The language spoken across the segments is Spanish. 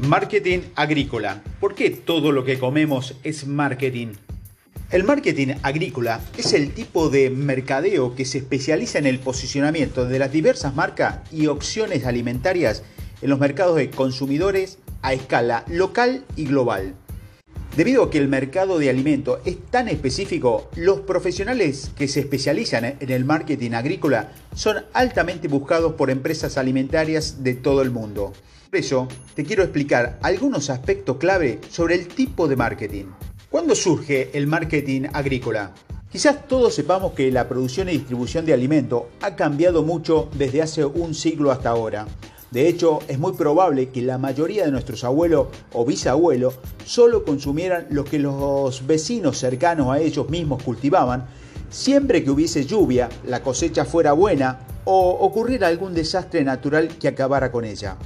Marketing agrícola. ¿Por qué todo lo que comemos es marketing? El marketing agrícola es el tipo de mercadeo que se especializa en el posicionamiento de las diversas marcas y opciones alimentarias en los mercados de consumidores a escala local y global. Debido a que el mercado de alimentos es tan específico, los profesionales que se especializan en el marketing agrícola son altamente buscados por empresas alimentarias de todo el mundo. Por eso, te quiero explicar algunos aspectos clave sobre el tipo de marketing. ¿Cuándo surge el marketing agrícola? Quizás todos sepamos que la producción y distribución de alimentos ha cambiado mucho desde hace un siglo hasta ahora. De hecho, es muy probable que la mayoría de nuestros abuelos o bisabuelos solo consumieran lo que los vecinos cercanos a ellos mismos cultivaban, siempre que hubiese lluvia, la cosecha fuera buena o ocurriera algún desastre natural que acabara con ella.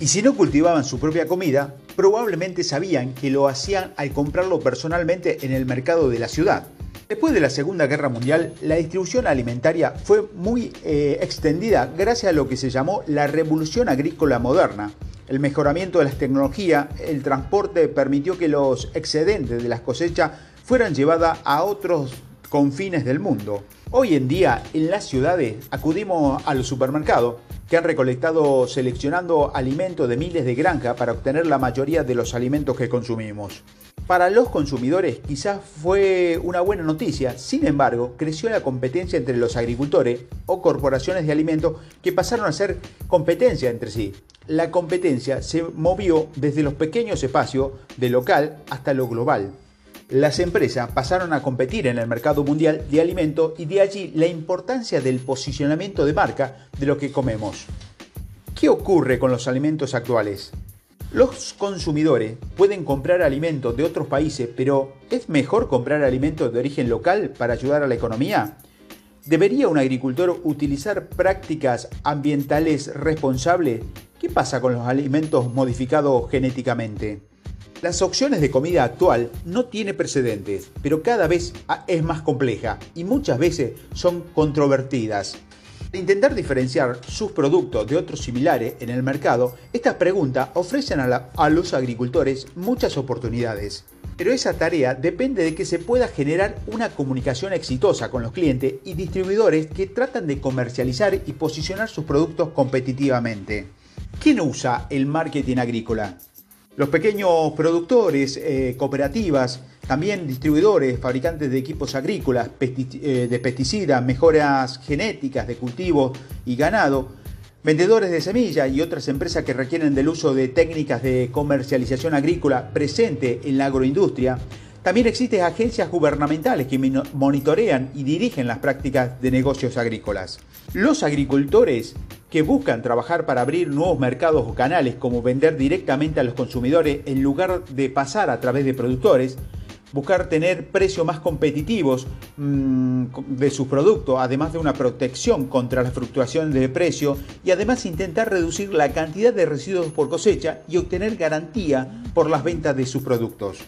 Y si no cultivaban su propia comida, probablemente sabían que lo hacían al comprarlo personalmente en el mercado de la ciudad. Después de la Segunda Guerra Mundial, la distribución alimentaria fue muy eh, extendida gracias a lo que se llamó la revolución agrícola moderna. El mejoramiento de las tecnologías, el transporte permitió que los excedentes de las cosechas fueran llevadas a otros confines del mundo. Hoy en día, en las ciudades, acudimos a los supermercados que han recolectado seleccionando alimentos de miles de granjas para obtener la mayoría de los alimentos que consumimos. Para los consumidores quizás fue una buena noticia, sin embargo, creció la competencia entre los agricultores o corporaciones de alimentos que pasaron a ser competencia entre sí. La competencia se movió desde los pequeños espacios de local hasta lo global. Las empresas pasaron a competir en el mercado mundial de alimentos y de allí la importancia del posicionamiento de marca de lo que comemos. ¿Qué ocurre con los alimentos actuales? Los consumidores pueden comprar alimentos de otros países, pero ¿es mejor comprar alimentos de origen local para ayudar a la economía? ¿Debería un agricultor utilizar prácticas ambientales responsables? ¿Qué pasa con los alimentos modificados genéticamente? Las opciones de comida actual no tiene precedentes, pero cada vez es más compleja y muchas veces son controvertidas. Al intentar diferenciar sus productos de otros similares en el mercado, estas preguntas ofrecen a, a los agricultores muchas oportunidades. Pero esa tarea depende de que se pueda generar una comunicación exitosa con los clientes y distribuidores que tratan de comercializar y posicionar sus productos competitivamente. ¿Quién usa el marketing agrícola? Los pequeños productores, eh, cooperativas, también distribuidores, fabricantes de equipos agrícolas, eh, de pesticidas, mejoras genéticas de cultivos y ganado, vendedores de semillas y otras empresas que requieren del uso de técnicas de comercialización agrícola presente en la agroindustria, también existen agencias gubernamentales que monitorean y dirigen las prácticas de negocios agrícolas. Los agricultores que buscan trabajar para abrir nuevos mercados o canales como vender directamente a los consumidores en lugar de pasar a través de productores, buscar tener precios más competitivos mm, de sus productos, además de una protección contra las fluctuaciones de precio y además intentar reducir la cantidad de residuos por cosecha y obtener garantía por las ventas de sus productos.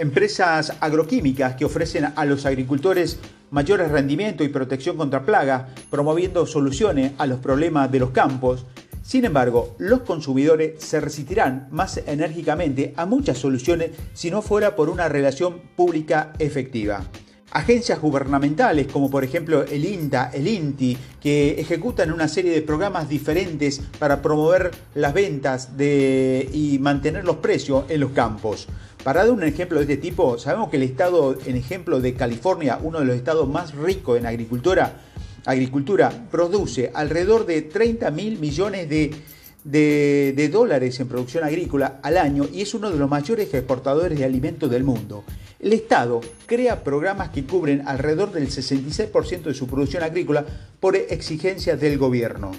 Empresas agroquímicas que ofrecen a los agricultores mayores rendimientos y protección contra plagas, promoviendo soluciones a los problemas de los campos. Sin embargo, los consumidores se resistirán más enérgicamente a muchas soluciones si no fuera por una relación pública efectiva. Agencias gubernamentales como por ejemplo el INTA, el INTI, que ejecutan una serie de programas diferentes para promover las ventas y mantener los precios en los campos. Para dar un ejemplo de este tipo, sabemos que el estado, en ejemplo de California, uno de los estados más ricos en agricultura, agricultura produce alrededor de 30 mil millones de, dólares en producción agrícola al año y es uno de los mayores exportadores de alimentos del mundo. El Estado crea programas que cubren alrededor del 66% de su producción agrícola por exigencias del gobierno.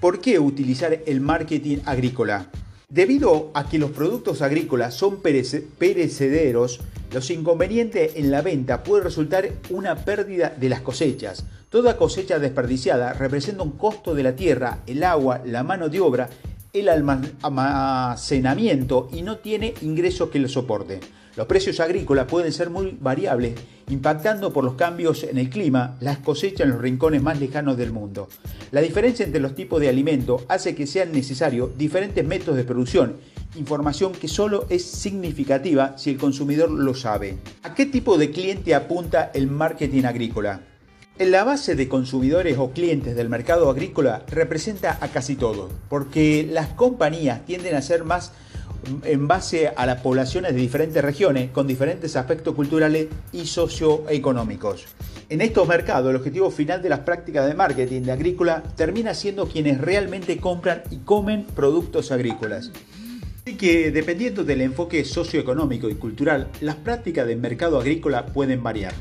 ¿Por qué utilizar el marketing agrícola? Debido a que los productos agrícolas son perecederos, los inconvenientes en la venta puede resultar una pérdida de las cosechas. Toda cosecha desperdiciada representa un costo de la tierra, el agua, la mano de obra, el almacenamiento y no tiene ingresos que lo soporten. Los precios agrícolas pueden ser muy variables, impactando por los cambios en el clima las cosechas en los rincones más lejanos del mundo. La diferencia entre los tipos de alimentos hace que sean necesarios diferentes métodos de producción información que solo es significativa si el consumidor lo sabe. ¿A qué tipo de cliente apunta el marketing agrícola? En la base de consumidores o clientes del mercado agrícola representa a casi todos, porque las compañías tienden a ser más en base a las poblaciones de diferentes regiones con diferentes aspectos culturales y socioeconómicos. En estos mercados, el objetivo final de las prácticas de marketing de agrícola termina siendo quienes realmente compran y comen productos agrícolas. Así que, dependiendo del enfoque socioeconómico y cultural, las prácticas del mercado agrícola pueden variar.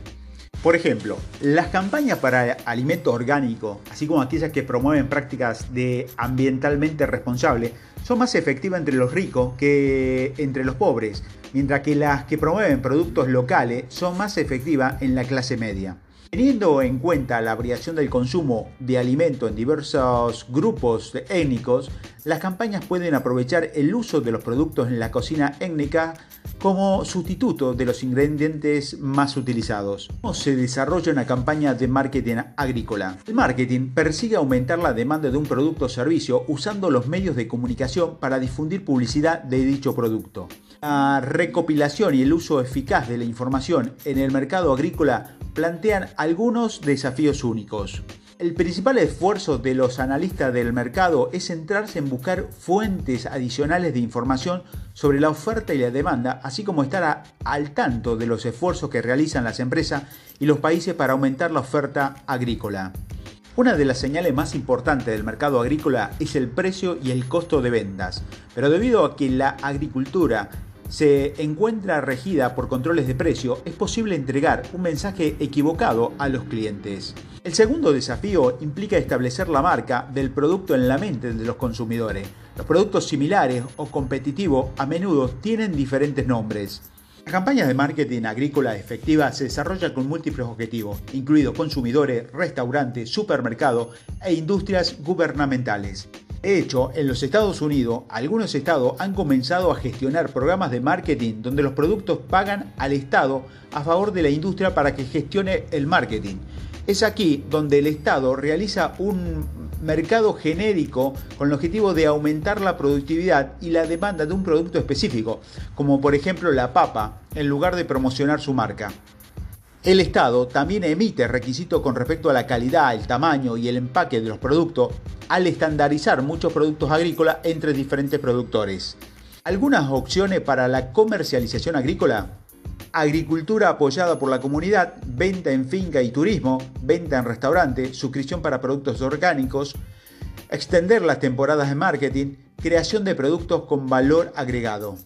Por ejemplo, las campañas para alimentos orgánicos, así como aquellas que promueven prácticas de ambientalmente responsable, son más efectivas entre los ricos que entre los pobres, mientras que las que promueven productos locales son más efectivas en la clase media. Teniendo en cuenta la variación del consumo de alimento en diversos grupos étnicos, las campañas pueden aprovechar el uso de los productos en la cocina étnica como sustituto de los ingredientes más utilizados. ¿Cómo se desarrolla una campaña de marketing agrícola? El marketing persigue aumentar la demanda de un producto o servicio usando los medios de comunicación para difundir publicidad de dicho producto. La recopilación y el uso eficaz de la información en el mercado agrícola plantean algunos desafíos únicos. El principal esfuerzo de los analistas del mercado es centrarse en buscar fuentes adicionales de información sobre la oferta y la demanda, así como estar al tanto de los esfuerzos que realizan las empresas y los países para aumentar la oferta agrícola. Una de las señales más importantes del mercado agrícola es el precio y el costo de ventas, pero debido a que la agricultura se encuentra regida por controles de precio, es posible entregar un mensaje equivocado a los clientes. El segundo desafío implica establecer la marca del producto en la mente de los consumidores. Los productos similares o competitivos a menudo tienen diferentes nombres. La campaña de marketing agrícola efectiva se desarrolla con múltiples objetivos, incluidos consumidores, restaurantes, supermercados e industrias gubernamentales. De hecho, en los Estados Unidos, algunos estados han comenzado a gestionar programas de marketing donde los productos pagan al Estado a favor de la industria para que gestione el marketing. Es aquí donde el Estado realiza un mercado genérico con el objetivo de aumentar la productividad y la demanda de un producto específico, como por ejemplo la papa, en lugar de promocionar su marca. El Estado también emite requisitos con respecto a la calidad, el tamaño y el empaque de los productos al estandarizar muchos productos agrícolas entre diferentes productores. Algunas opciones para la comercialización agrícola. Agricultura apoyada por la comunidad, venta en finca y turismo, venta en restaurante, suscripción para productos orgánicos, extender las temporadas de marketing, creación de productos con valor agregado.